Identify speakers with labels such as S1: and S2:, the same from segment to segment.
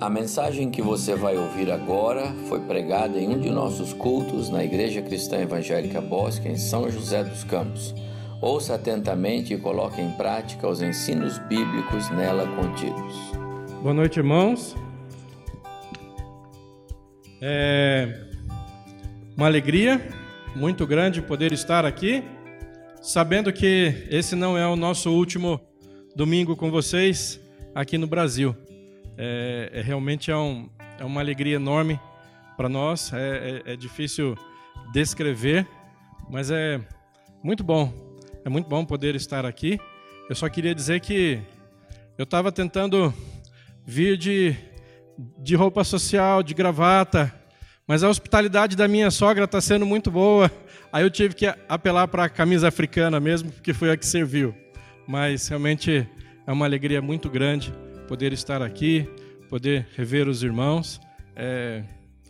S1: A mensagem que você vai ouvir agora foi pregada em um de nossos cultos na Igreja Cristã Evangélica Bosque, em São José dos Campos. Ouça atentamente e coloque em prática os ensinos bíblicos nela contidos.
S2: Boa noite, irmãos. É uma alegria muito grande poder estar aqui, sabendo que esse não é o nosso último domingo com vocês aqui no Brasil. É, é realmente é, um, é, uma alegria enorme para nós. É, é, é, difícil descrever, mas é muito bom. É muito bom poder estar aqui. Eu só queria dizer que eu estava tentando vir de, de roupa social, de gravata, mas a hospitalidade da minha sogra está sendo muito boa. Aí eu tive que apelar para a camisa africana mesmo, porque foi a que serviu. Mas realmente é uma alegria muito grande poder estar aqui, poder rever os irmãos, é,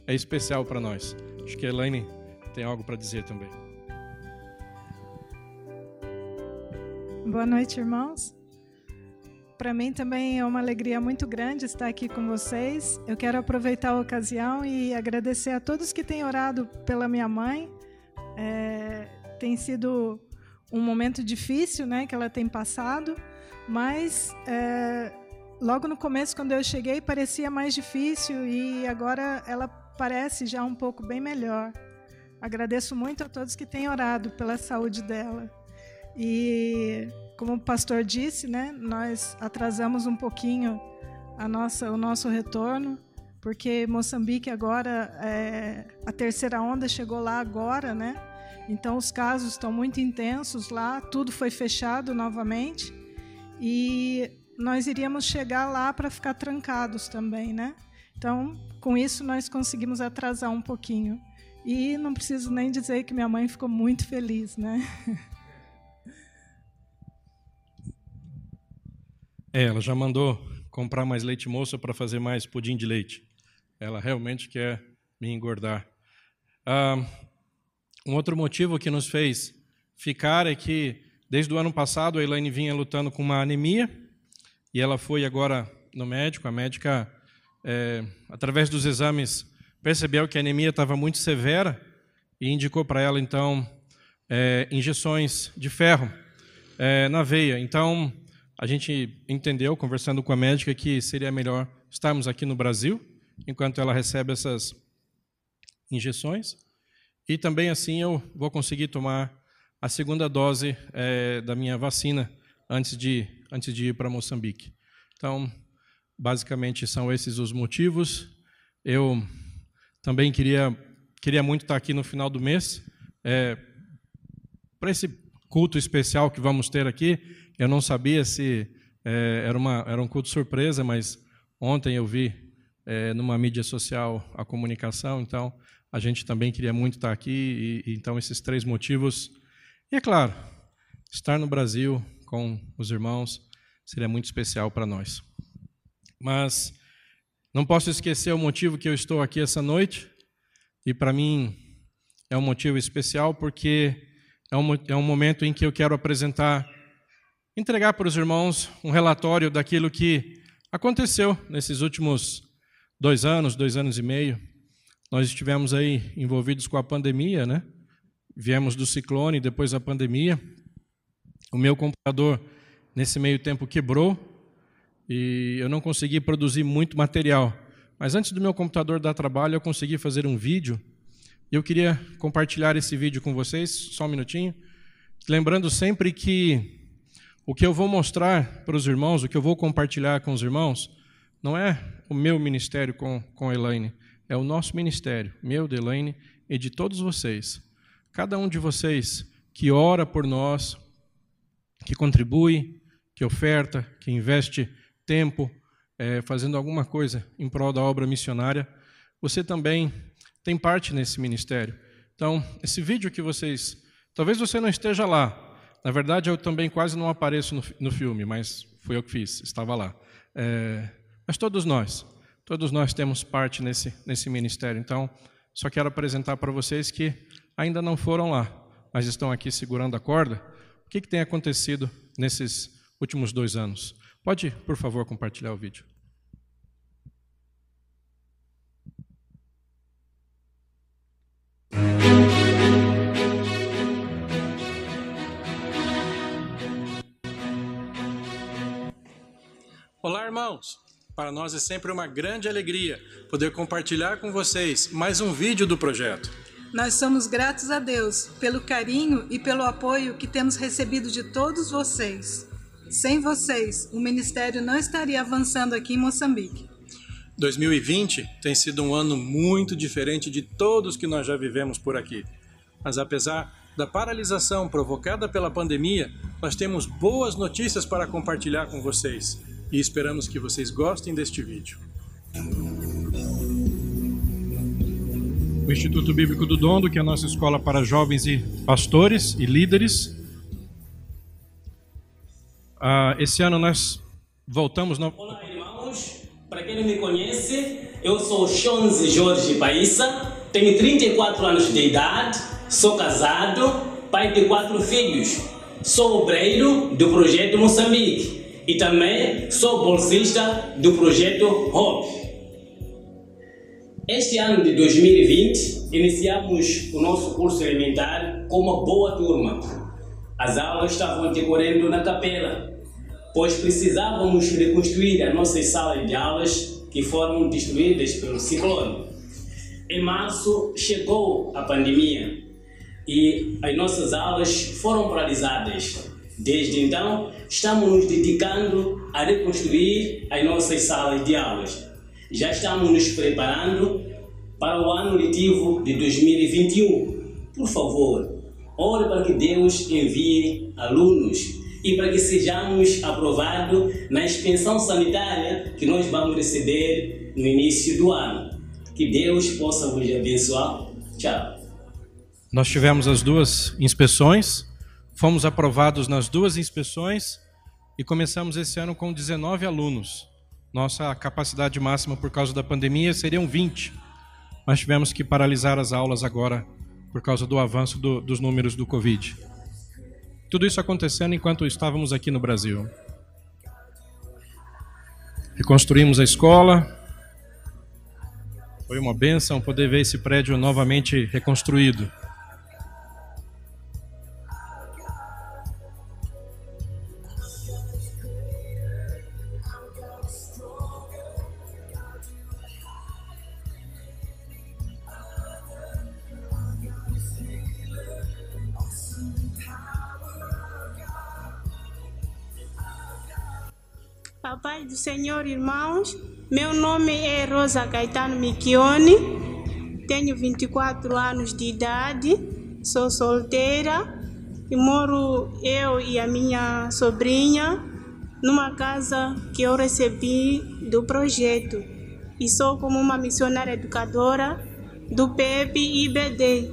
S2: é especial para nós. Acho que a Elaine tem algo para dizer também.
S3: Boa noite, irmãos. Para mim também é uma alegria muito grande estar aqui com vocês. Eu quero aproveitar a ocasião e agradecer a todos que têm orado pela minha mãe. É, tem sido um momento difícil, né, que ela tem passado, mas é, logo no começo, quando eu cheguei, parecia mais difícil e agora ela parece já um pouco bem melhor. Agradeço muito a todos que têm orado pela saúde dela. E como o pastor disse, né, nós atrasamos um pouquinho a nossa, o nosso retorno, porque Moçambique agora é, a terceira onda chegou lá agora, né? Então os casos estão muito intensos lá, tudo foi fechado novamente e nós iríamos chegar lá para ficar trancados também, né? Então, com isso nós conseguimos atrasar um pouquinho. E não preciso nem dizer que minha mãe ficou muito feliz, né?
S2: É, ela já mandou comprar mais leite moça para fazer mais pudim de leite. Ela realmente quer me engordar. Ah, um outro motivo que nos fez ficar é que, desde o ano passado, a Elaine vinha lutando com uma anemia e ela foi agora no médico. A médica, é, através dos exames, percebeu que a anemia estava muito severa e indicou para ela, então, é, injeções de ferro é, na veia. Então, a gente entendeu, conversando com a médica, que seria melhor estarmos aqui no Brasil, enquanto ela recebe essas injeções. E também assim eu vou conseguir tomar a segunda dose é, da minha vacina antes de, antes de ir para Moçambique. Então, basicamente são esses os motivos. Eu também queria, queria muito estar aqui no final do mês, é, para esse culto especial que vamos ter aqui. Eu não sabia se é, era, uma, era um culto surpresa, mas ontem eu vi é, numa mídia social a comunicação, então a gente também queria muito estar aqui, e, e então esses três motivos. E é claro, estar no Brasil, com os irmãos seria muito especial para nós. Mas não posso esquecer o motivo que eu estou aqui essa noite, e para mim é um motivo especial porque é um, é um momento em que eu quero apresentar, entregar para os irmãos um relatório daquilo que aconteceu nesses últimos dois anos, dois anos e meio. Nós estivemos aí envolvidos com a pandemia, né? Viemos do ciclone, depois da pandemia, o meu computador, nesse meio tempo, quebrou e eu não consegui produzir muito material. Mas antes do meu computador dar trabalho, eu consegui fazer um vídeo. E eu queria compartilhar esse vídeo com vocês, só um minutinho. Lembrando sempre que o que eu vou mostrar para os irmãos, o que eu vou compartilhar com os irmãos, não é o meu ministério com, com a Elaine, é o nosso ministério, meu, de Elaine e de todos vocês. Cada um de vocês que ora por nós, que contribui, que oferta, que investe tempo é, fazendo alguma coisa em prol da obra missionária, você também tem parte nesse ministério. Então, esse vídeo que vocês. Talvez você não esteja lá. Na verdade, eu também quase não apareço no, no filme, mas foi eu que fiz, estava lá. É, mas todos nós, todos nós temos parte nesse, nesse ministério. Então, só quero apresentar para vocês que ainda não foram lá, mas estão aqui segurando a corda que, que tem acontecido nesses últimos dois anos. Pode, por favor, compartilhar o vídeo. Olá, irmãos! Para nós é sempre uma grande alegria poder compartilhar com vocês mais um vídeo do projeto.
S4: Nós somos gratos a Deus pelo carinho e pelo apoio que temos recebido de todos vocês. Sem vocês, o ministério não estaria avançando aqui em Moçambique.
S2: 2020 tem sido um ano muito diferente de todos que nós já vivemos por aqui. Mas apesar da paralisação provocada pela pandemia, nós temos boas notícias para compartilhar com vocês e esperamos que vocês gostem deste vídeo. O Instituto Bíblico do Dondo, que é a nossa escola para jovens e pastores e líderes. Uh, esse ano nós voltamos. No...
S5: Olá, irmãos. Para quem não me conhece, eu sou Chonze Jorge Paissa, tenho 34 anos de idade, sou casado, pai de quatro filhos. Sou obreiro do projeto Moçambique e também sou bolsista do projeto Hope. Este ano de 2020, iniciamos o nosso curso elementar com uma boa turma. As aulas estavam decorrendo na capela, pois precisávamos reconstruir as nossas salas de aulas que foram destruídas pelo ciclone. Em março chegou a pandemia e as nossas aulas foram paralisadas. Desde então, estamos nos dedicando a reconstruir as nossas salas de aulas já estamos nos preparando para o ano letivo de 2021. Por favor, ore para que Deus envie alunos e para que sejamos aprovados na expensão sanitária que nós vamos receber no início do ano. Que Deus possa vos abençoar. Tchau.
S2: Nós tivemos as duas inspeções, fomos aprovados nas duas inspeções e começamos esse ano com 19 alunos. Nossa capacidade máxima por causa da pandemia seriam 20, mas tivemos que paralisar as aulas agora por causa do avanço do, dos números do Covid. Tudo isso acontecendo enquanto estávamos aqui no Brasil. Reconstruímos a escola. Foi uma benção poder ver esse prédio novamente reconstruído.
S6: A paz do Senhor, irmãos. Meu nome é Rosa Caetano Michione, tenho 24 anos de idade, sou solteira e moro eu e a minha sobrinha numa casa que eu recebi do projeto e sou como uma missionária educadora do PEP e IBD.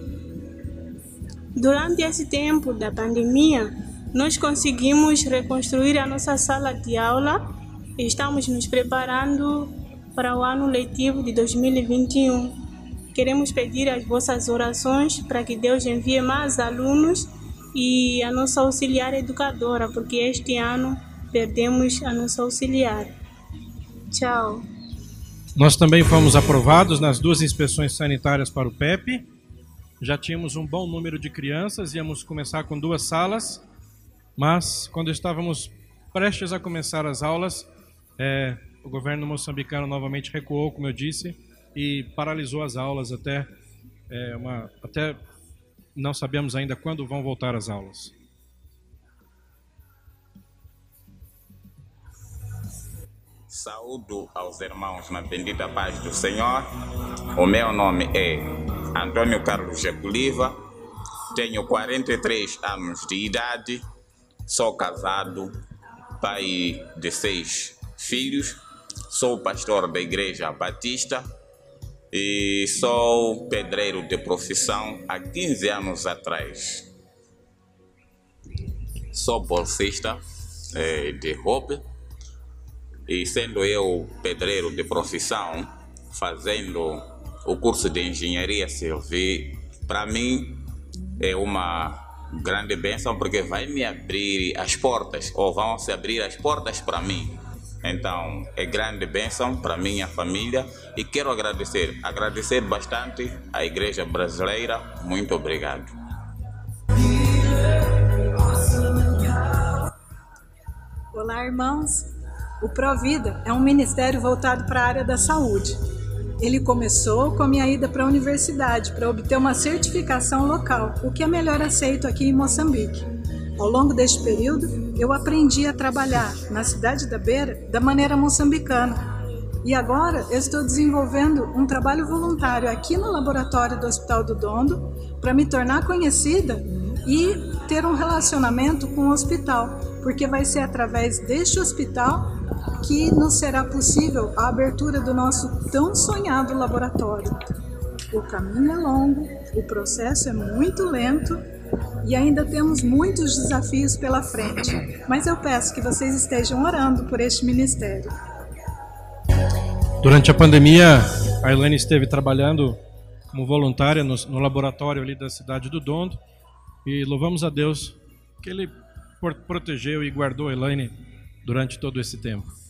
S6: Durante esse tempo da pandemia, nós conseguimos reconstruir a nossa sala de aula Estamos nos preparando para o ano letivo de 2021. Queremos pedir as vossas orações para que Deus envie mais alunos e a nossa auxiliar educadora, porque este ano perdemos a nossa auxiliar. Tchau.
S2: Nós também fomos aprovados nas duas inspeções sanitárias para o PEP. Já tínhamos um bom número de crianças, íamos começar com duas salas, mas quando estávamos prestes a começar as aulas, é, o governo moçambicano novamente recuou, como eu disse, e paralisou as aulas até, é, uma, até não sabemos ainda quando vão voltar as aulas.
S7: Saúdo aos irmãos na bendita paz do Senhor. O meu nome é Antônio Carlos Jaculiva, tenho 43 anos de idade, sou casado, pai de seis filhos. Sou pastor da Igreja Batista e sou pedreiro de profissão há 15 anos atrás. Sou bolsista é, de Hope e sendo eu pedreiro de profissão, fazendo o curso de engenharia civil, para mim é uma grande bênção porque vai me abrir as portas ou vão se abrir as portas para mim então, é grande bênção para minha família e quero agradecer, agradecer bastante à Igreja Brasileira. Muito obrigado.
S4: Olá, irmãos. O Provida é um ministério voltado para a área da saúde. Ele começou com a minha ida para a universidade para obter uma certificação local, o que é melhor aceito aqui em Moçambique. Ao longo deste período, eu aprendi a trabalhar na cidade da Beira da maneira moçambicana. E agora eu estou desenvolvendo um trabalho voluntário aqui no laboratório do Hospital do Dondo para me tornar conhecida e ter um relacionamento com o hospital, porque vai ser através deste hospital que nos será possível a abertura do nosso tão sonhado laboratório. O caminho é longo, o processo é muito lento e ainda temos muitos desafios pela frente, mas eu peço que vocês estejam orando por este ministério.
S2: Durante a pandemia, a Elaine esteve trabalhando como voluntária no, no laboratório ali da cidade do Dondo e louvamos a Deus que Ele protegeu e guardou a Elaine durante todo esse tempo.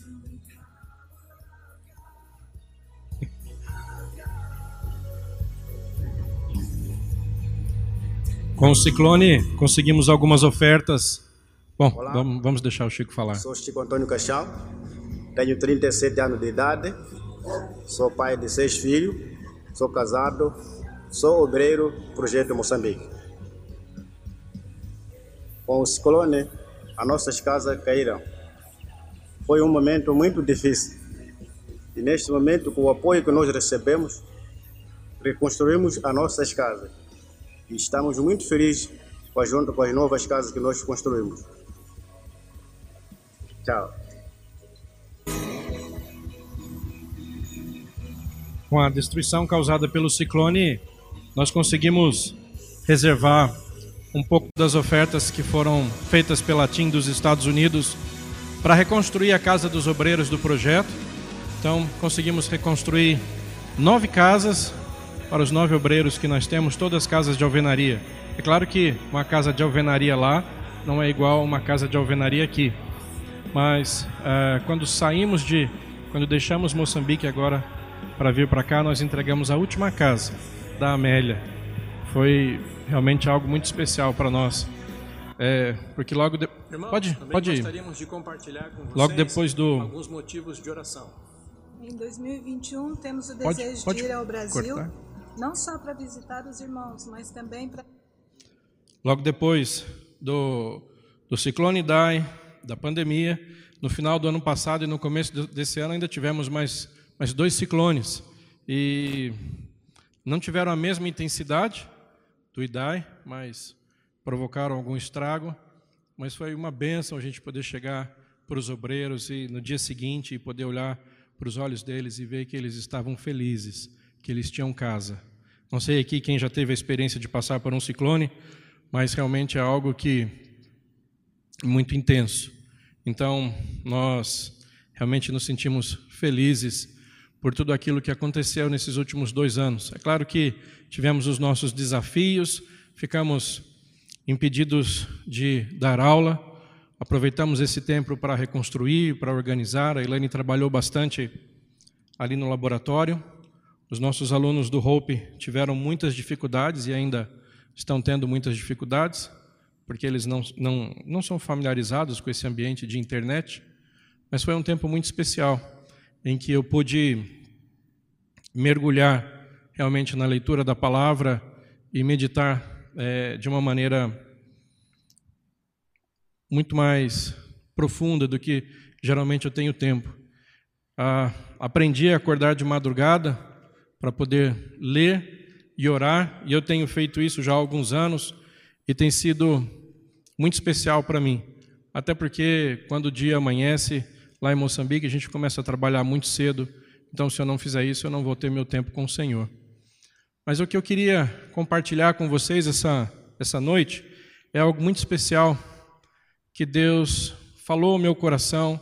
S2: Com o ciclone, conseguimos algumas ofertas. Bom,
S8: Olá.
S2: vamos, deixar o Chico falar.
S8: Sou Chico Antônio Caixão, tenho 37 anos de idade, sou pai de seis filhos, sou casado, sou obreiro Projeto Moçambique. Com o ciclone, as nossas casas caíram. Foi um momento muito difícil. E neste momento, com o apoio que nós recebemos, reconstruímos as nossas casas. E estamos muito felizes com com as novas casas que nós construímos. Tchau.
S2: Com a destruição causada pelo ciclone, nós conseguimos reservar um pouco das ofertas que foram feitas pela TIM dos Estados Unidos para reconstruir a casa dos obreiros do projeto. Então, conseguimos reconstruir nove casas para os nove obreiros que nós temos, todas casas de alvenaria. É claro que uma casa de alvenaria lá não é igual a uma casa de alvenaria aqui, mas uh, quando saímos de, quando deixamos Moçambique agora para vir para cá, nós entregamos a última casa da Amélia. Foi realmente algo muito especial para nós. É, porque logo de...
S9: Irmãos,
S2: pode pode ir.
S9: gostaríamos de compartilhar com vocês
S2: Logo depois do-
S9: alguns motivos de oração.
S4: Em 2021, temos o
S2: Pode-
S4: desejo
S2: pode
S4: de ir ao Brasil,
S2: cortar.
S4: Não só para visitar os irmãos, mas também para
S2: Logo depois do, do ciclone Idai, da pandemia, no final do ano passado e no começo desse ano ainda tivemos mais, mais dois ciclones. E não tiveram a mesma intensidade do Idai, mas provocaram algum estrago. Mas foi uma bênção a gente poder chegar para os obreiros e no dia seguinte poder olhar para os olhos deles e ver que eles estavam felizes, que eles tinham casa. Não sei aqui quem já teve a experiência de passar por um ciclone, mas realmente é algo que é muito intenso. Então, nós realmente nos sentimos felizes por tudo aquilo que aconteceu nesses últimos dois anos. É claro que tivemos os nossos desafios, ficamos impedidos de dar aula, aproveitamos esse tempo para reconstruir, para organizar. A Elaine trabalhou bastante ali no laboratório. Os nossos alunos do Hope tiveram muitas dificuldades e ainda estão tendo muitas dificuldades, porque eles não, não, não são familiarizados com esse ambiente de internet. Mas foi um tempo muito especial em que eu pude mergulhar realmente na leitura da palavra e meditar é, de uma maneira muito mais profunda do que geralmente eu tenho tempo. Ah, aprendi a acordar de madrugada para poder ler e orar, e eu tenho feito isso já há alguns anos e tem sido muito especial para mim. Até porque quando o dia amanhece lá em Moçambique, a gente começa a trabalhar muito cedo, então se eu não fizer isso, eu não vou ter meu tempo com o Senhor. Mas o que eu queria compartilhar com vocês essa, essa noite é algo muito especial que Deus falou ao meu coração,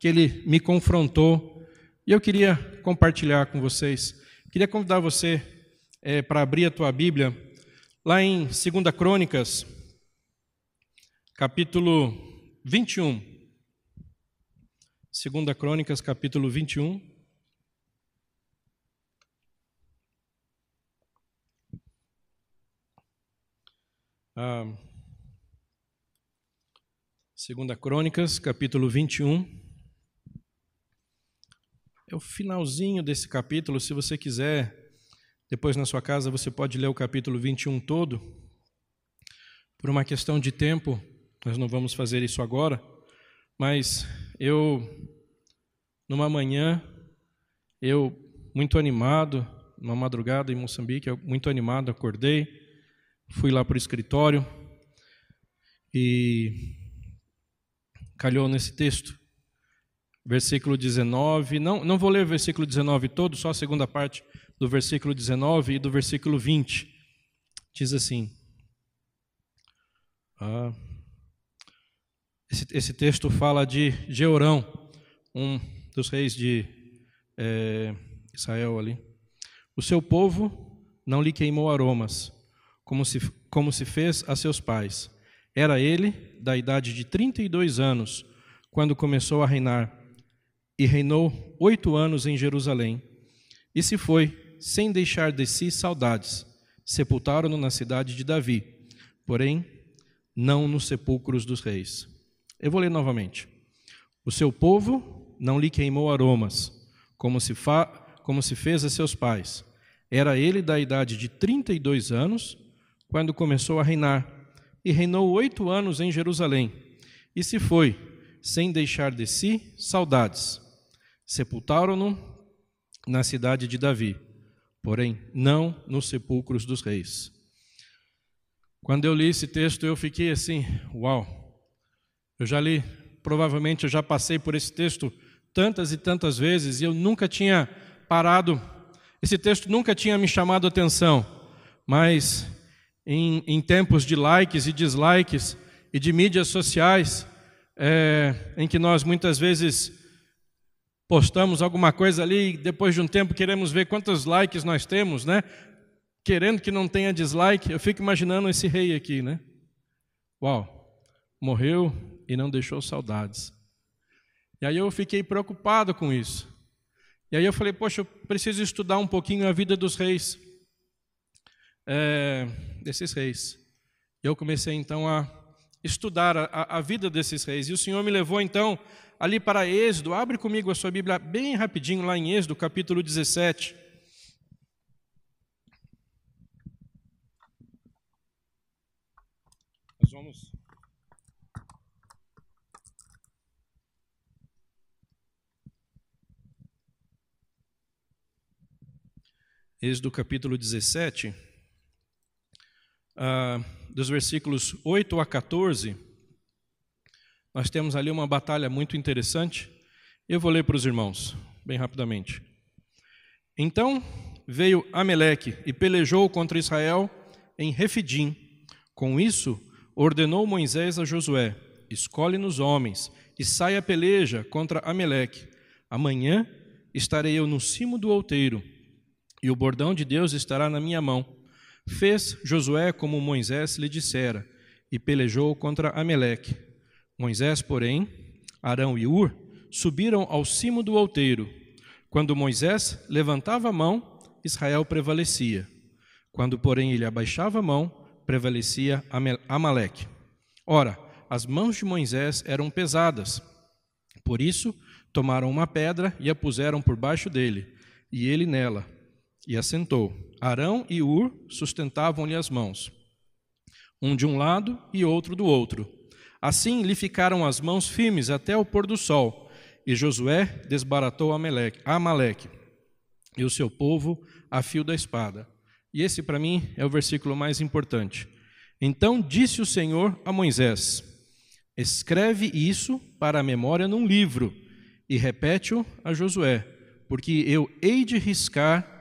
S2: que Ele me confrontou, e eu queria compartilhar com vocês. Queria convidar você é, para abrir a tua Bíblia, lá em 2 Crônicas, capítulo 21. 2 Crônicas, capítulo 21. Ah, Segunda Crônicas, capítulo 21. É o finalzinho desse capítulo. Se você quiser, depois na sua casa, você pode ler o capítulo 21 todo. Por uma questão de tempo, nós não vamos fazer isso agora, mas eu, numa manhã, eu, muito animado, numa madrugada em Moçambique, muito animado, acordei, fui lá para o escritório e calhou nesse texto, versículo 19. Não, não vou ler o versículo 19 todo, só a segunda parte do versículo 19 e do versículo 20. Diz assim. Ah, esse, esse, texto fala de Georão, um dos reis de é, Israel ali. O seu povo não lhe queimou aromas, como se, como se fez a seus pais. Era ele da idade de 32 anos, quando começou a reinar, e reinou oito anos em Jerusalém. E se foi, sem deixar de si saudades. Sepultaram-no na cidade de Davi, porém, não nos sepulcros dos reis. Eu vou ler novamente. O seu povo não lhe queimou aromas, como se, fa, como se fez a seus pais. Era ele da idade de 32 anos, quando começou a reinar e reinou oito anos em Jerusalém, e se foi, sem deixar de si saudades. Sepultaram-no na cidade de Davi, porém não nos sepulcros dos reis. Quando eu li esse texto, eu fiquei assim, uau! Eu já li, provavelmente eu já passei por esse texto tantas e tantas vezes e eu nunca tinha parado, esse texto nunca tinha me chamado a atenção, mas em, em tempos de likes e dislikes e de mídias sociais, é, em que nós muitas vezes postamos alguma coisa ali e depois de um tempo queremos ver quantos likes nós temos, né? Querendo que não tenha dislike, eu fico imaginando esse rei aqui, né? Uau, morreu e não deixou saudades. E aí eu fiquei preocupado com isso. E aí eu falei, poxa, eu preciso estudar um pouquinho a vida dos reis é, desses reis. Eu comecei então a estudar a, a, vida desses reis. E o Senhor me levou então ali para Êxodo. Abre comigo a sua Bíblia bem rapidinho lá em Êxodo, capítulo 17. Nós vamos. Êxodo capítulo 17 ah, dos versículos 8 a 14, nós temos ali uma batalha muito interessante. Eu vou ler para os irmãos, bem rapidamente. Então veio Ameleque e pelejou contra Israel em Refidim. Com isso, ordenou Moisés a Josué: Escolhe-nos homens e saia a peleja contra Ameleque. Amanhã estarei eu no cimo do outeiro, e o bordão de Deus estará na minha mão. Fez Josué como Moisés lhe dissera, e pelejou contra Ameleque. Moisés, porém, Arão e Ur subiram ao cimo do outeiro. Quando Moisés levantava a mão, Israel prevalecia. Quando, porém, ele abaixava a mão, prevalecia Amaleque. Ora, as mãos de Moisés eram pesadas. Por isso, tomaram uma pedra e a puseram por baixo dele, e ele nela, e assentou. Arão e Ur sustentavam-lhe as mãos, um de um lado e outro do outro. Assim lhe ficaram as mãos firmes até o pôr do sol, e Josué desbaratou Amaleque e o seu povo a fio da espada. E esse, para mim, é o versículo mais importante. Então disse o Senhor a Moisés: Escreve isso para a memória num livro e repete-o a Josué, porque eu hei de riscar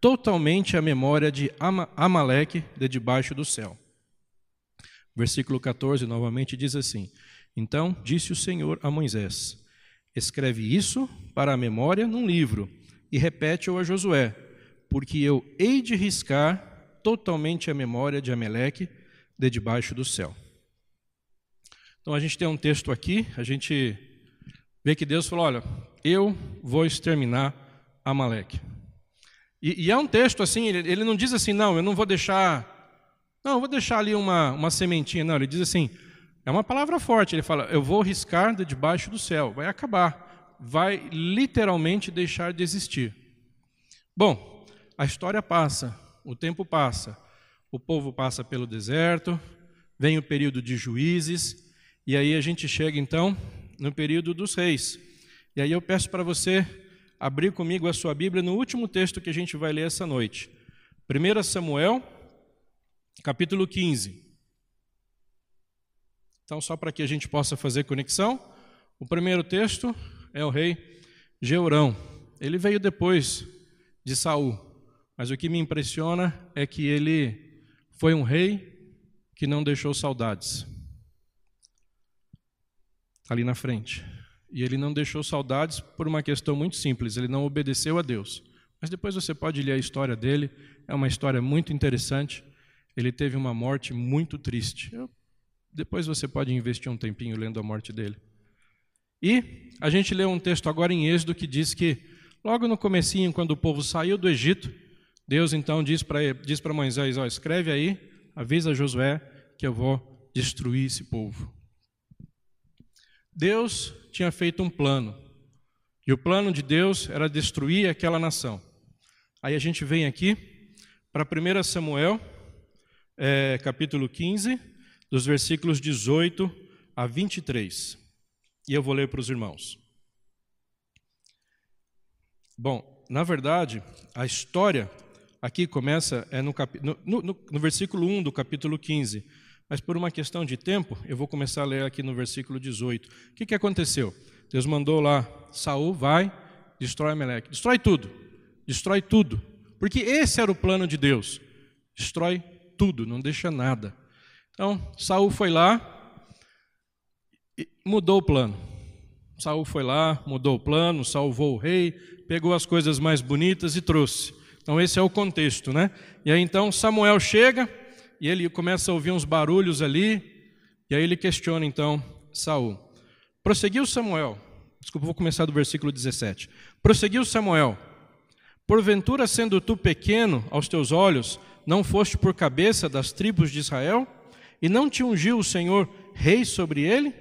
S2: totalmente a memória de Amaleque de debaixo do céu. Versículo 14 novamente diz assim: Então disse o Senhor a Moisés: Escreve isso para a memória num livro e repete-o a Josué, porque eu hei de riscar totalmente a memória de Amaleque de debaixo do céu. Então a gente tem um texto aqui, a gente vê que Deus falou: Olha, eu vou exterminar Amaleque. E, e é um texto assim, ele, ele, não diz assim, não, eu não vou deixar. Não, eu vou deixar ali uma, uma sementinha. Não, ele diz assim, é uma palavra forte. Ele fala, eu vou riscar de debaixo do céu, vai acabar. vai literalmente deixar de existir. Bom, a história passa, o tempo passa, o povo passa pelo deserto, vem o período de juízes, e aí a gente chega então no período dos reis. E aí eu peço para você abrir comigo a sua Bíblia no último texto que a gente vai ler essa noite. 1 Samuel, capítulo 15. Então, só para que a gente possa fazer conexão, o primeiro texto é o rei Jeurão. Ele veio depois de Saul, mas o que me impressiona é que ele foi um rei que não deixou saudades. Está ali na frente. E ele não deixou saudades por uma questão muito simples, ele não obedeceu a Deus. Mas depois você pode ler a história dele, é uma história muito interessante. Ele teve uma morte muito triste. Eu, depois você pode investir um tempinho lendo a morte dele. E a gente lê um texto agora em Êxodo que diz que logo no comecinho, quando o povo saiu do Egito, Deus então diz para diz para Moisés, ó, escreve aí, avisa Josué que eu vou destruir esse povo. Deus tinha feito um plano. E o plano de Deus era destruir aquela nação. Aí a gente vem aqui para 1 Samuel, é, capítulo 15, dos versículos 18 a 23. E eu vou ler para os irmãos. Bom, na verdade, a história aqui começa é no, cap... no, no, no versículo 1 do capítulo 15. Mas por uma questão de tempo, eu vou começar a ler aqui no versículo 18. O que, que aconteceu? Deus mandou lá, Saul, vai, destrói Amaleque. Destrói tudo. Destrói tudo. Porque esse era o plano de Deus. Destrói tudo, não deixa nada. Então, Saul foi lá e mudou o plano. Saul foi lá, mudou o plano, salvou o rei, pegou as coisas mais bonitas e trouxe. Então esse é o contexto, né? E aí então Samuel chega, e ele começa a ouvir uns barulhos ali, e aí ele questiona então Saul. Prosseguiu Samuel, desculpa, vou começar do versículo 17. Prosseguiu Samuel: Porventura, sendo tu pequeno aos teus olhos, não foste por cabeça das tribos de Israel? E não te ungiu o Senhor rei sobre ele?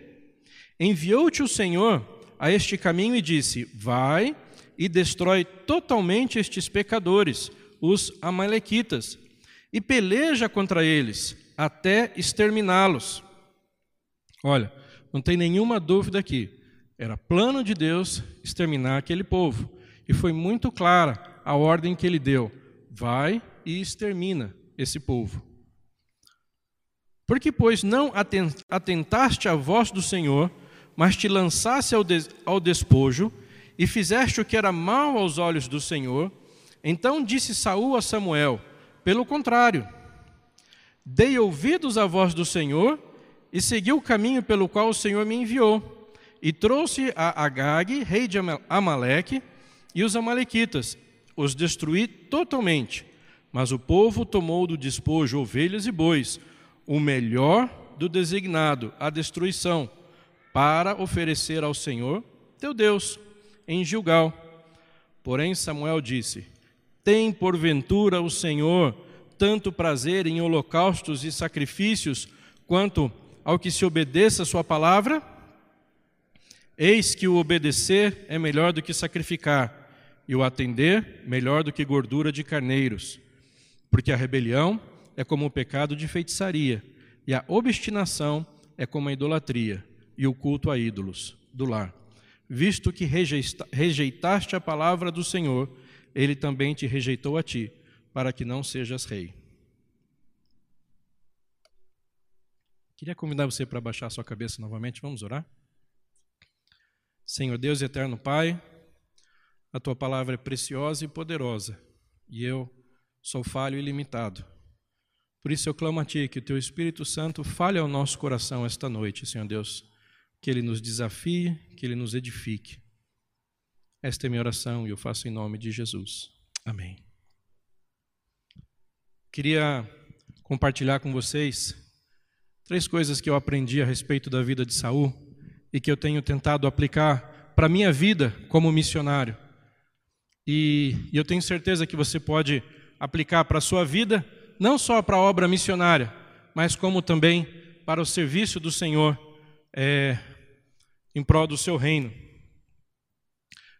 S2: Enviou-te o Senhor a este caminho e disse: Vai e destrói totalmente estes pecadores, os Amalequitas, e peleja contra eles até exterminá-los. Olha, não tem nenhuma dúvida aqui. Era plano de Deus exterminar aquele povo. E foi muito clara a ordem que ele deu: vai e extermina esse povo. Porque, pois, não atentaste à voz do Senhor, mas te lançaste ao, des ao despojo, e fizeste o que era mal aos olhos do Senhor, então disse Saul a Samuel: pelo contrário, dei ouvidos à voz do Senhor e segui o caminho pelo qual o Senhor me enviou. E trouxe a Agag, rei de Amaleque, e os amalequitas, os destruí totalmente. Mas o povo tomou do despojo ovelhas e bois, o melhor do designado, a destruição, para oferecer ao Senhor, teu Deus, em Gilgal. Porém Samuel disse: tem porventura o Senhor tanto prazer em holocaustos e sacrifícios, quanto ao que se obedeça a sua palavra? Eis que o obedecer é melhor do que sacrificar, e o atender melhor do que gordura de carneiros. Porque a rebelião é como o pecado de feitiçaria, e a obstinação é como a idolatria, e o culto a ídolos do lar. Visto que rejeitaste a palavra do Senhor, ele também te rejeitou a ti, para que não sejas rei. Queria convidar você para baixar sua cabeça novamente, vamos orar? Senhor Deus eterno Pai, a tua palavra é preciosa e poderosa, e eu sou falho e limitado. Por isso eu clamo a Ti que o Teu Espírito Santo fale ao nosso coração esta noite, Senhor Deus, que Ele nos desafie, que Ele nos edifique. Esta é minha oração e eu faço em nome de Jesus. Amém. Queria compartilhar com vocês três coisas que eu aprendi a respeito da vida de Saul e que eu tenho tentado aplicar para a minha vida como missionário. E, eu tenho certeza que você pode aplicar para a sua vida, não só para a obra missionária, mas como também para o serviço do Senhor é, em prol do seu reino.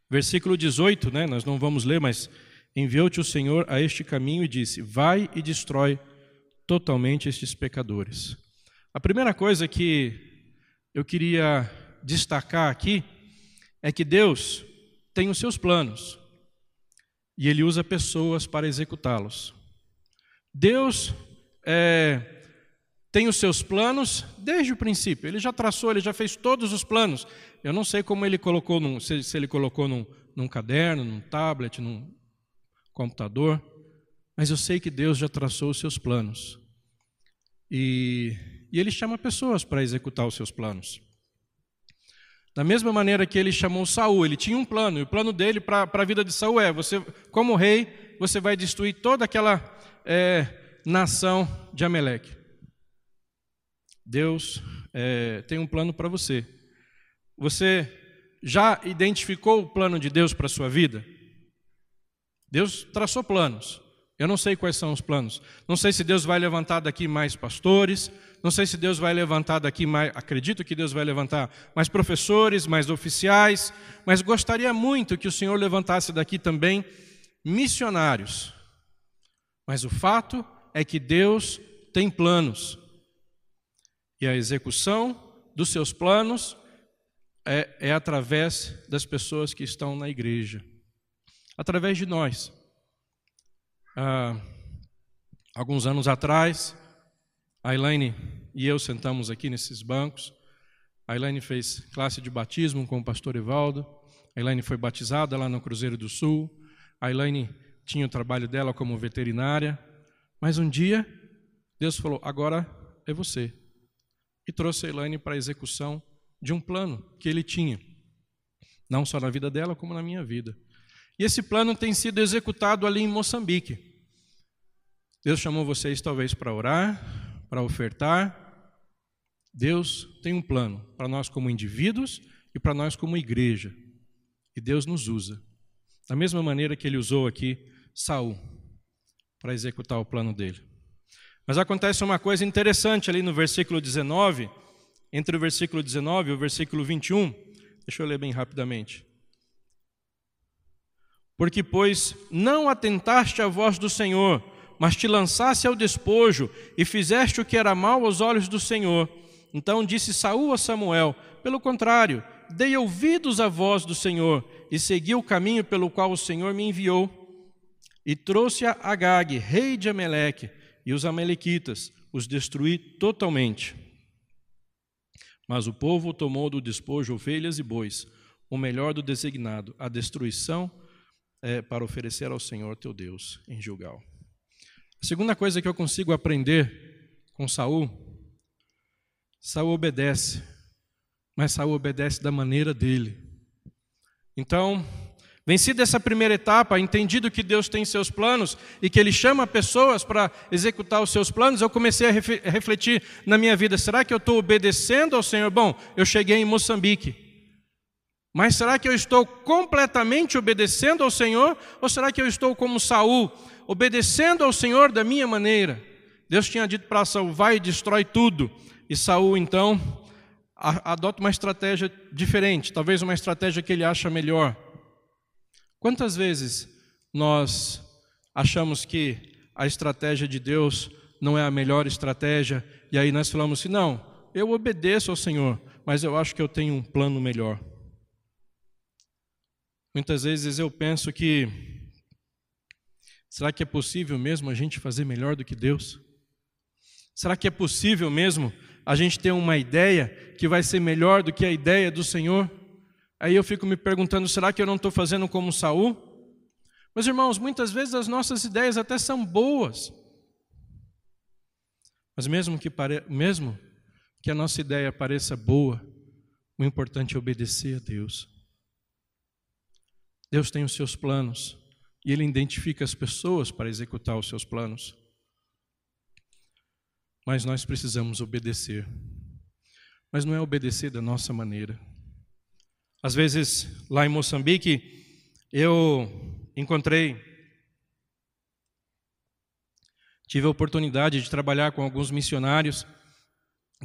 S2: Versículo 18, né? Nós não vamos ler, mas enviou-te o Senhor a este caminho e disse: Vai e destrói totalmente estes pecadores. A primeira coisa que eu queria destacar aqui é que Deus tem os seus planos e Ele usa pessoas para executá-los. Deus é, tem os seus planos desde o princípio. Ele já traçou, ele já fez todos os planos. Eu não sei como ele colocou, num, se, se, ele colocou num, num caderno, num tablet, num computador, mas eu sei que Deus já traçou os seus planos. E, e ele chama pessoas para executar os seus planos. Da mesma maneira que ele chamou Saul, ele tinha um plano, e o plano dele para a vida de Saul é: você, como rei, você vai destruir toda aquela é, nação de Ameleque. Deus é, tem um plano para você. Você já identificou o plano de Deus para a sua vida? Deus traçou planos. Eu não sei quais são os planos. Não sei se Deus vai levantar daqui mais pastores. Não sei se Deus vai levantar daqui mais. Acredito que Deus vai levantar mais professores, mais oficiais. Mas gostaria muito que o Senhor levantasse daqui também missionários. Mas o fato é que Deus tem planos. E a execução dos seus planos é, é através das pessoas que estão na igreja, através de nós. Ah, alguns anos atrás, a Elaine e eu sentamos aqui nesses bancos. A Elaine fez classe de batismo com o pastor Evaldo. A Elaine foi batizada lá no Cruzeiro do Sul. A Elaine tinha o trabalho dela como veterinária. Mas um dia, Deus falou: agora é você. E trouxe a Elaine para a execução de um plano que ele tinha, não só na vida dela, como na minha vida. E esse plano tem sido executado ali em Moçambique. Deus chamou vocês talvez para orar, para ofertar. Deus tem um plano para nós como indivíduos e para nós como igreja. E Deus nos usa. Da mesma maneira que ele usou aqui Saul para executar o plano dele. Mas acontece uma coisa interessante ali no versículo 19, entre o versículo 19 e o versículo 21. Deixa eu ler bem rapidamente. Porque, pois, não atentaste à voz do Senhor, mas te lançaste ao despojo e fizeste o que era mal aos olhos do Senhor. Então disse Saul a Samuel: Pelo contrário, dei ouvidos à voz do Senhor e segui o caminho pelo qual o Senhor me enviou. E trouxe a Agag, rei de Ameleque, e os amalequitas, os destruí totalmente. Mas o povo tomou do despojo ovelhas e bois, o melhor do designado, a destruição é, para oferecer ao Senhor teu Deus em Gilgal. A segunda coisa que eu consigo aprender com Saul, Saul obedece, mas Saul obedece da maneira dele. Então, Vencida essa primeira etapa, entendido que Deus tem seus planos e que Ele chama pessoas para executar os seus planos, eu comecei a refletir na minha vida: será que eu estou obedecendo ao Senhor? Bom, eu cheguei em Moçambique, mas será que eu estou completamente obedecendo ao Senhor? Ou será que eu estou como Saul, obedecendo ao Senhor da minha maneira? Deus tinha dito para Saul: vai e destrói tudo. E Saul então adota uma estratégia diferente, talvez uma estratégia que ele acha melhor. Quantas vezes nós achamos que a estratégia de Deus não é a melhor estratégia e aí nós falamos assim: não, eu obedeço ao Senhor, mas eu acho que eu tenho um plano melhor. Muitas vezes eu penso que será que é possível mesmo a gente fazer melhor do que Deus? Será que é possível mesmo a gente ter uma ideia que vai ser melhor do que a ideia do Senhor? Aí eu fico me perguntando, será que eu não estou fazendo como Saul? Meus irmãos, muitas vezes as nossas ideias até são boas. Mas mesmo que, pare... mesmo que a nossa ideia pareça boa, o importante é obedecer a Deus. Deus tem os seus planos e Ele identifica as pessoas para executar os seus planos. Mas nós precisamos obedecer. Mas não é obedecer da nossa maneira. Às vezes, lá em Moçambique, eu encontrei, tive a oportunidade de trabalhar com alguns missionários,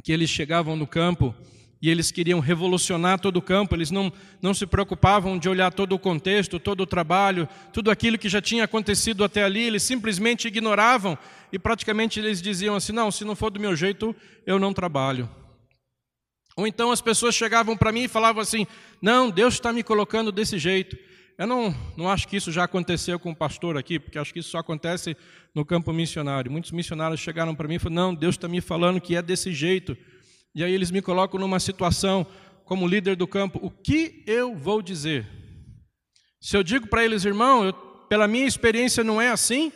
S2: que eles chegavam no campo e eles queriam revolucionar todo o campo, eles não, não se preocupavam de olhar todo o contexto, todo o trabalho, tudo aquilo que já tinha acontecido até ali, eles simplesmente ignoravam e praticamente eles diziam assim: não, se não for do meu jeito, eu não trabalho. Ou então as pessoas chegavam para mim e falavam assim: não, Deus está me colocando desse jeito. Eu não, não acho que isso já aconteceu com o pastor aqui, porque acho que isso só acontece no campo missionário. Muitos missionários chegaram para mim e falaram: não, Deus está me falando que é desse jeito. E aí eles me colocam numa situação como líder do campo: o que eu vou dizer? Se eu digo para eles, irmão, eu, pela minha experiência não é assim,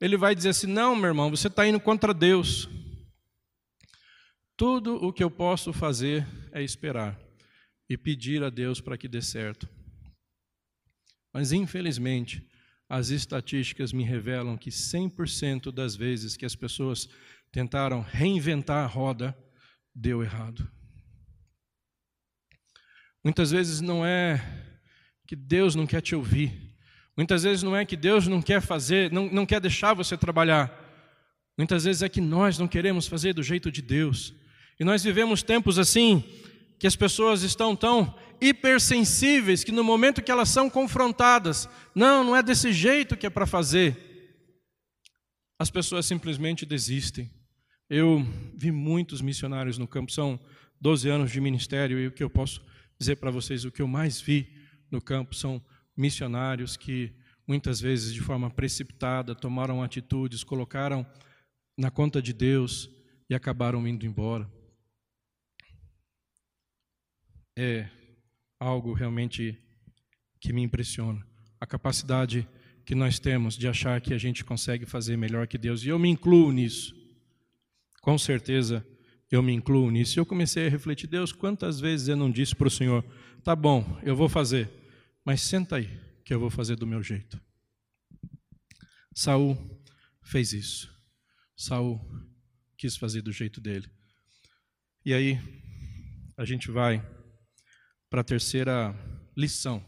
S2: ele vai dizer assim: não, meu irmão, você está indo contra Deus. Tudo o que eu posso fazer é esperar e pedir a Deus para que dê certo. Mas, infelizmente, as estatísticas me revelam que 100% das vezes que as pessoas tentaram reinventar a roda, deu errado. Muitas vezes não é que Deus não quer te ouvir. Muitas vezes não é que Deus não quer fazer, não, não quer deixar você trabalhar. Muitas vezes é que nós não queremos fazer do jeito de Deus. E nós vivemos tempos assim, que as pessoas estão tão hipersensíveis que no momento que elas são confrontadas, não, não é desse jeito que é para fazer, as pessoas simplesmente desistem. Eu vi muitos missionários no campo, são 12 anos de ministério, e o que eu posso dizer para vocês, o que eu mais vi no campo são missionários que muitas vezes de forma precipitada tomaram atitudes, colocaram na conta de Deus e acabaram indo embora. É algo realmente que me impressiona. A capacidade que nós temos de achar que a gente consegue fazer melhor que Deus. E eu me incluo nisso. Com certeza eu me incluo nisso. E eu comecei a refletir: Deus, quantas vezes eu não disse para o Senhor: tá bom, eu vou fazer, mas senta aí, que eu vou fazer do meu jeito. Saul fez isso. Saul quis fazer do jeito dele. E aí a gente vai para a terceira lição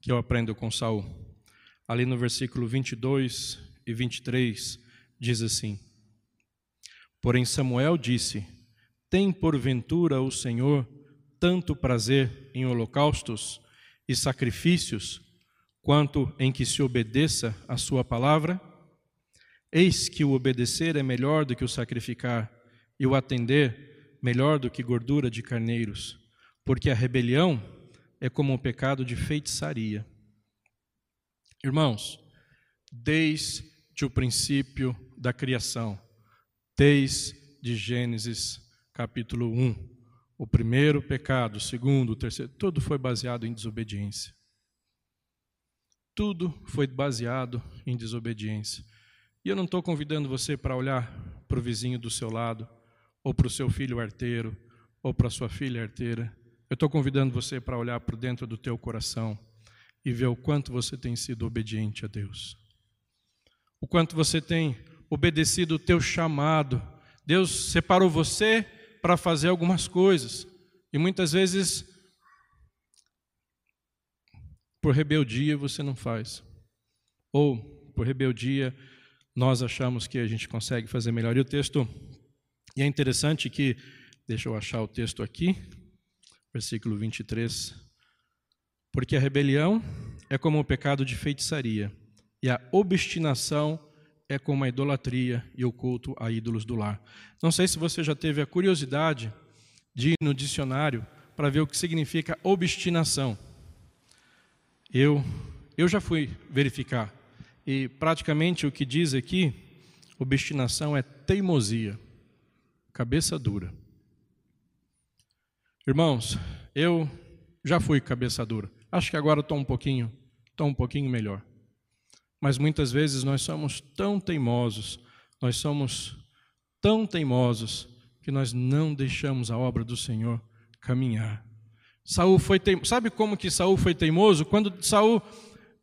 S2: que eu aprendo com Saul. Ali no versículo 22 e 23 diz assim: Porém Samuel disse: Tem porventura o Senhor tanto prazer em holocaustos e sacrifícios, quanto em que se obedeça a sua palavra? Eis que o obedecer é melhor do que o sacrificar, e o atender melhor do que gordura de carneiros porque a rebelião é como o pecado de feitiçaria. Irmãos, desde o princípio da criação, desde Gênesis capítulo 1, o primeiro pecado, o segundo, o terceiro, tudo foi baseado em desobediência. Tudo foi baseado em desobediência. E eu não estou convidando você para olhar para o vizinho do seu lado, ou para o seu filho arteiro, ou para a sua filha arteira eu estou convidando você para olhar para dentro do teu coração e ver o quanto você tem sido obediente a Deus. O quanto você tem obedecido o teu chamado. Deus separou você para fazer algumas coisas. E muitas vezes, por rebeldia, você não faz. Ou, por rebeldia, nós achamos que a gente consegue fazer melhor. E o texto, e é interessante que, deixa eu achar o texto aqui, versículo 23. Porque a rebelião é como o pecado de feitiçaria, e a obstinação é como a idolatria e o culto a ídolos do lar. Não sei se você já teve a curiosidade de ir no dicionário para ver o que significa obstinação. Eu, eu já fui verificar, e praticamente o que diz aqui, obstinação é teimosia, cabeça dura. Irmãos, eu já fui cabeça dura. Acho que agora estou um pouquinho, estou um pouquinho melhor. Mas muitas vezes nós somos tão teimosos, nós somos tão teimosos que nós não deixamos a obra do Senhor caminhar. Saul foi teimoso. Sabe como que Saul foi teimoso? Quando Saul,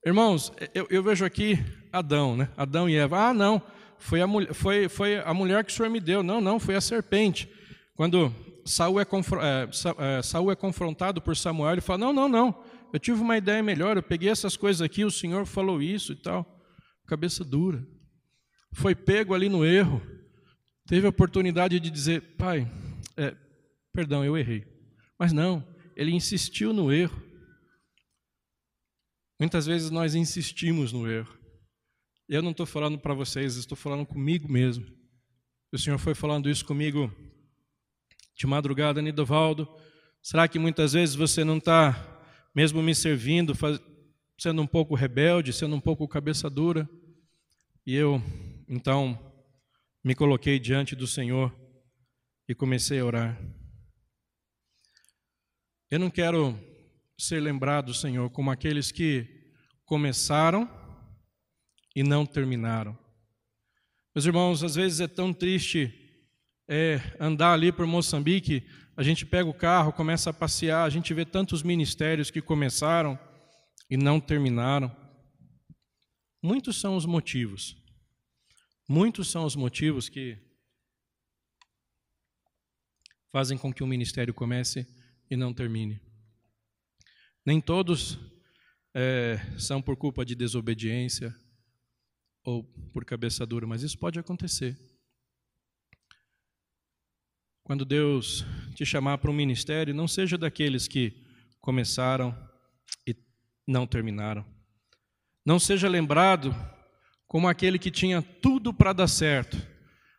S2: irmãos, eu, eu vejo aqui Adão, né? Adão e Eva. Ah, não, foi a, foi, foi a mulher que o Senhor me deu. Não, não, foi a serpente. Quando Saul é, é, é, Saul é confrontado por Samuel, ele fala: Não, não, não, eu tive uma ideia melhor, eu peguei essas coisas aqui, o Senhor falou isso e tal. Cabeça dura. Foi pego ali no erro, teve a oportunidade de dizer: Pai, é, perdão, eu errei. Mas não, ele insistiu no erro. Muitas vezes nós insistimos no erro. Eu não estou falando para vocês, estou falando comigo mesmo. O Senhor foi falando isso comigo de madrugada, Nidovaldo. Será que muitas vezes você não está, mesmo me servindo, faz, sendo um pouco rebelde, sendo um pouco cabeça dura? E eu, então, me coloquei diante do Senhor e comecei a orar. Eu não quero ser lembrado, Senhor, como aqueles que começaram e não terminaram. Meus irmãos, às vezes é tão triste é, andar ali por Moçambique, a gente pega o carro, começa a passear, a gente vê tantos ministérios que começaram e não terminaram. Muitos são os motivos. Muitos são os motivos que fazem com que o ministério comece e não termine. Nem todos é, são por culpa de desobediência ou por cabeça dura, mas isso pode acontecer. Quando Deus te chamar para um ministério, não seja daqueles que começaram e não terminaram. Não seja lembrado como aquele que tinha tudo para dar certo.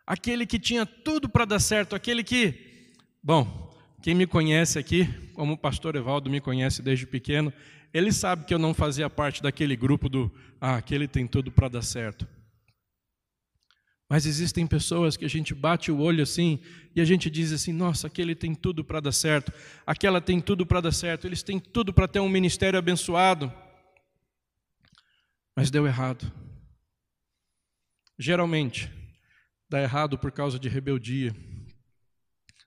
S2: Aquele que tinha tudo para dar certo, aquele que, bom, quem me conhece aqui, como o pastor Evaldo me conhece desde pequeno, ele sabe que eu não fazia parte daquele grupo do, ah, aquele tem tudo para dar certo. Mas existem pessoas que a gente bate o olho assim e a gente diz assim: nossa, aquele tem tudo para dar certo, aquela tem tudo para dar certo, eles têm tudo para ter um ministério abençoado. Mas deu errado. Geralmente, dá errado por causa de rebeldia,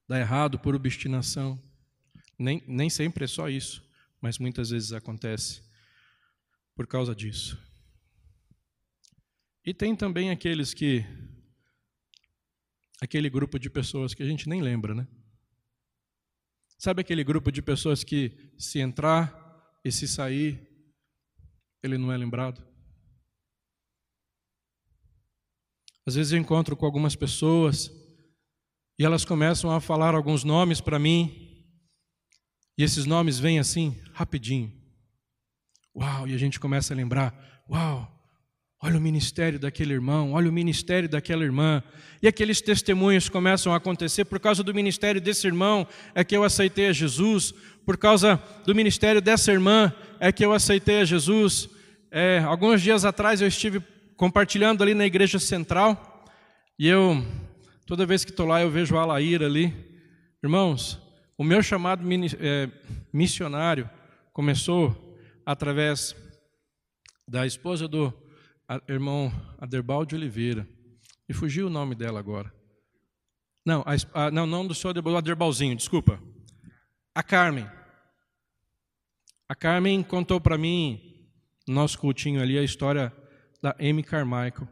S2: dá errado por obstinação. Nem, nem sempre é só isso, mas muitas vezes acontece por causa disso. E tem também aqueles que. Aquele grupo de pessoas que a gente nem lembra, né? Sabe aquele grupo de pessoas que, se entrar e se sair, ele não é lembrado? Às vezes eu encontro com algumas pessoas e elas começam a falar alguns nomes para mim, e esses nomes vêm assim, rapidinho. Uau, e a gente começa a lembrar: uau, olha o ministério daquele irmão, olha o ministério daquela irmã. E aqueles testemunhos começam a acontecer por causa do ministério desse irmão, é que eu aceitei a Jesus, por causa do ministério dessa irmã, é que eu aceitei a Jesus. É, alguns dias atrás eu estive compartilhando ali na igreja central, e eu, toda vez que estou lá, eu vejo a Alaíra ali. Irmãos, o meu chamado é, missionário começou através da esposa do irmão Aderbaldo de Oliveira. E fugiu o nome dela agora. Não, a, a, não, não do senhor Aderbalzinho, desculpa. A Carmen. A Carmen contou para mim, no nosso cultinho ali, a história da Amy Carmichael.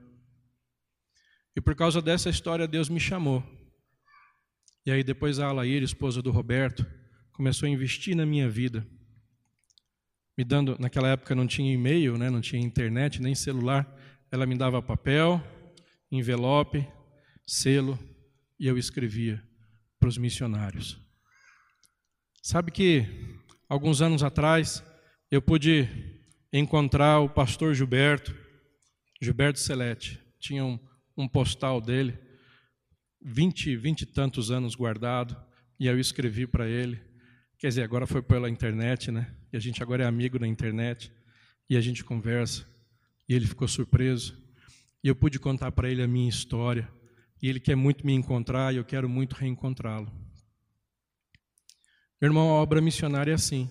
S2: E por causa dessa história, Deus me chamou. E aí depois a Alair, esposa do Roberto, começou a investir na minha vida. Me dando, naquela época não tinha e-mail, né, não tinha internet, nem celular. Ela me dava papel, envelope, selo, e eu escrevia para os missionários. Sabe que alguns anos atrás eu pude encontrar o pastor Gilberto, Gilberto Celete. Tinha um, um postal dele, vinte, vinte e tantos anos guardado, e eu escrevi para ele. Quer dizer, agora foi pela internet, né? E a gente agora é amigo na internet, e a gente conversa. E ele ficou surpreso. E eu pude contar para ele a minha história. E ele quer muito me encontrar, e eu quero muito reencontrá-lo. Meu irmão, a obra missionária é assim.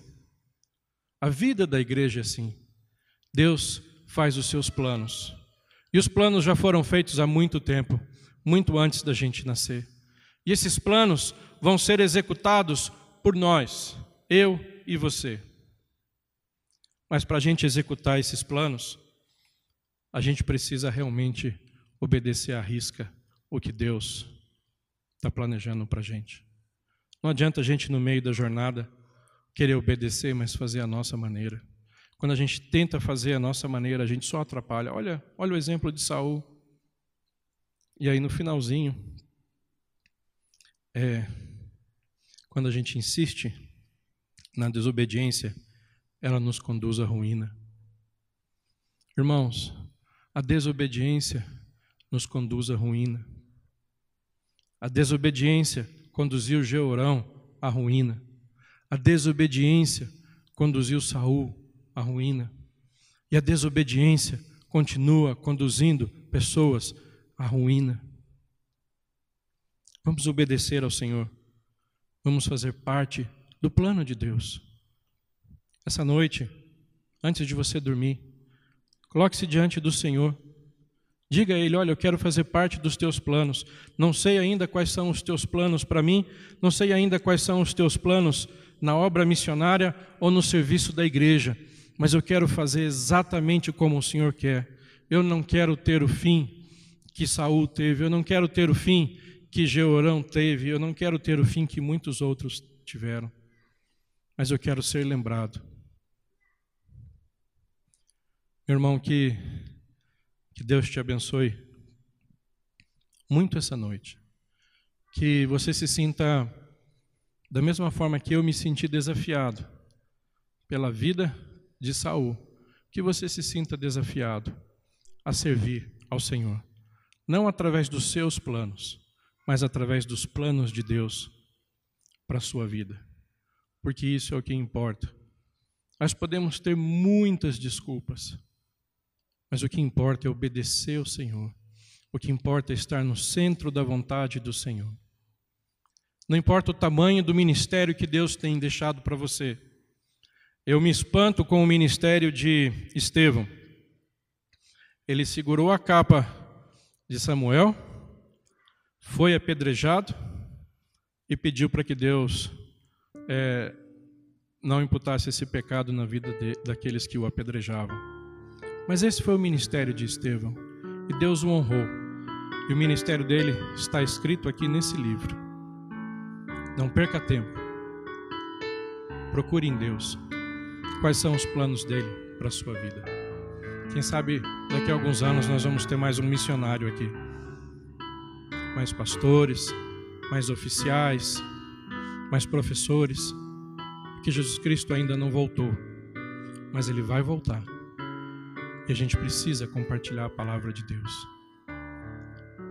S2: A vida da igreja é assim. Deus faz os seus planos. E os planos já foram feitos há muito tempo, muito antes da gente nascer. E esses planos vão ser executados por nós, eu e você. Mas para a gente executar esses planos, a gente precisa realmente obedecer à risca o que Deus está planejando para a gente. Não adianta a gente, no meio da jornada, querer obedecer, mas fazer a nossa maneira. Quando a gente tenta fazer a nossa maneira, a gente só atrapalha. Olha, olha o exemplo de Saul. E aí no finalzinho, é, quando a gente insiste na desobediência, ela nos conduz à ruína. Irmãos, a desobediência nos conduz à ruína. A desobediência conduziu Jeorão à ruína. A desobediência conduziu Saul à ruína. E a desobediência continua conduzindo pessoas à ruína. Vamos obedecer ao Senhor. Vamos fazer parte do plano de Deus. Essa noite, antes de você dormir, coloque-se diante do Senhor. Diga a Ele: Olha, eu quero fazer parte dos teus planos. Não sei ainda quais são os teus planos para mim, não sei ainda quais são os teus planos na obra missionária ou no serviço da igreja, mas eu quero fazer exatamente como o Senhor quer. Eu não quero ter o fim que Saul teve, eu não quero ter o fim que Jeorão teve, eu não quero ter o fim que muitos outros tiveram, mas eu quero ser lembrado. Meu irmão, que, que Deus te abençoe muito essa noite. Que você se sinta da mesma forma que eu me senti desafiado pela vida de Saul, que você se sinta desafiado a servir ao Senhor, não através dos seus planos, mas através dos planos de Deus para a sua vida, porque isso é o que importa. Nós podemos ter muitas desculpas, mas o que importa é obedecer ao Senhor, o que importa é estar no centro da vontade do Senhor. Não importa o tamanho do ministério que Deus tem deixado para você. Eu me espanto com o ministério de Estevão. Ele segurou a capa de Samuel, foi apedrejado e pediu para que Deus é, não imputasse esse pecado na vida de, daqueles que o apedrejavam. Mas esse foi o ministério de Estevão e Deus o honrou. E o ministério dele está escrito aqui nesse livro. Não perca tempo. Procure em Deus quais são os planos dele para a sua vida. Quem sabe daqui a alguns anos nós vamos ter mais um missionário aqui. Mais pastores, mais oficiais, mais professores. Que Jesus Cristo ainda não voltou, mas ele vai voltar. E a gente precisa compartilhar a palavra de Deus.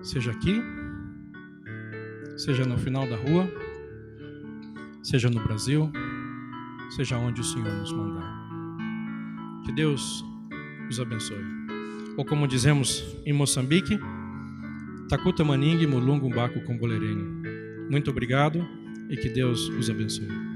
S2: Seja aqui, seja no final da rua, seja no Brasil, seja onde o Senhor nos mandar. Que Deus os abençoe. Ou como dizemos em Moçambique, Takuta Maningi Mulungu Kombolereni. Muito obrigado e que Deus os abençoe.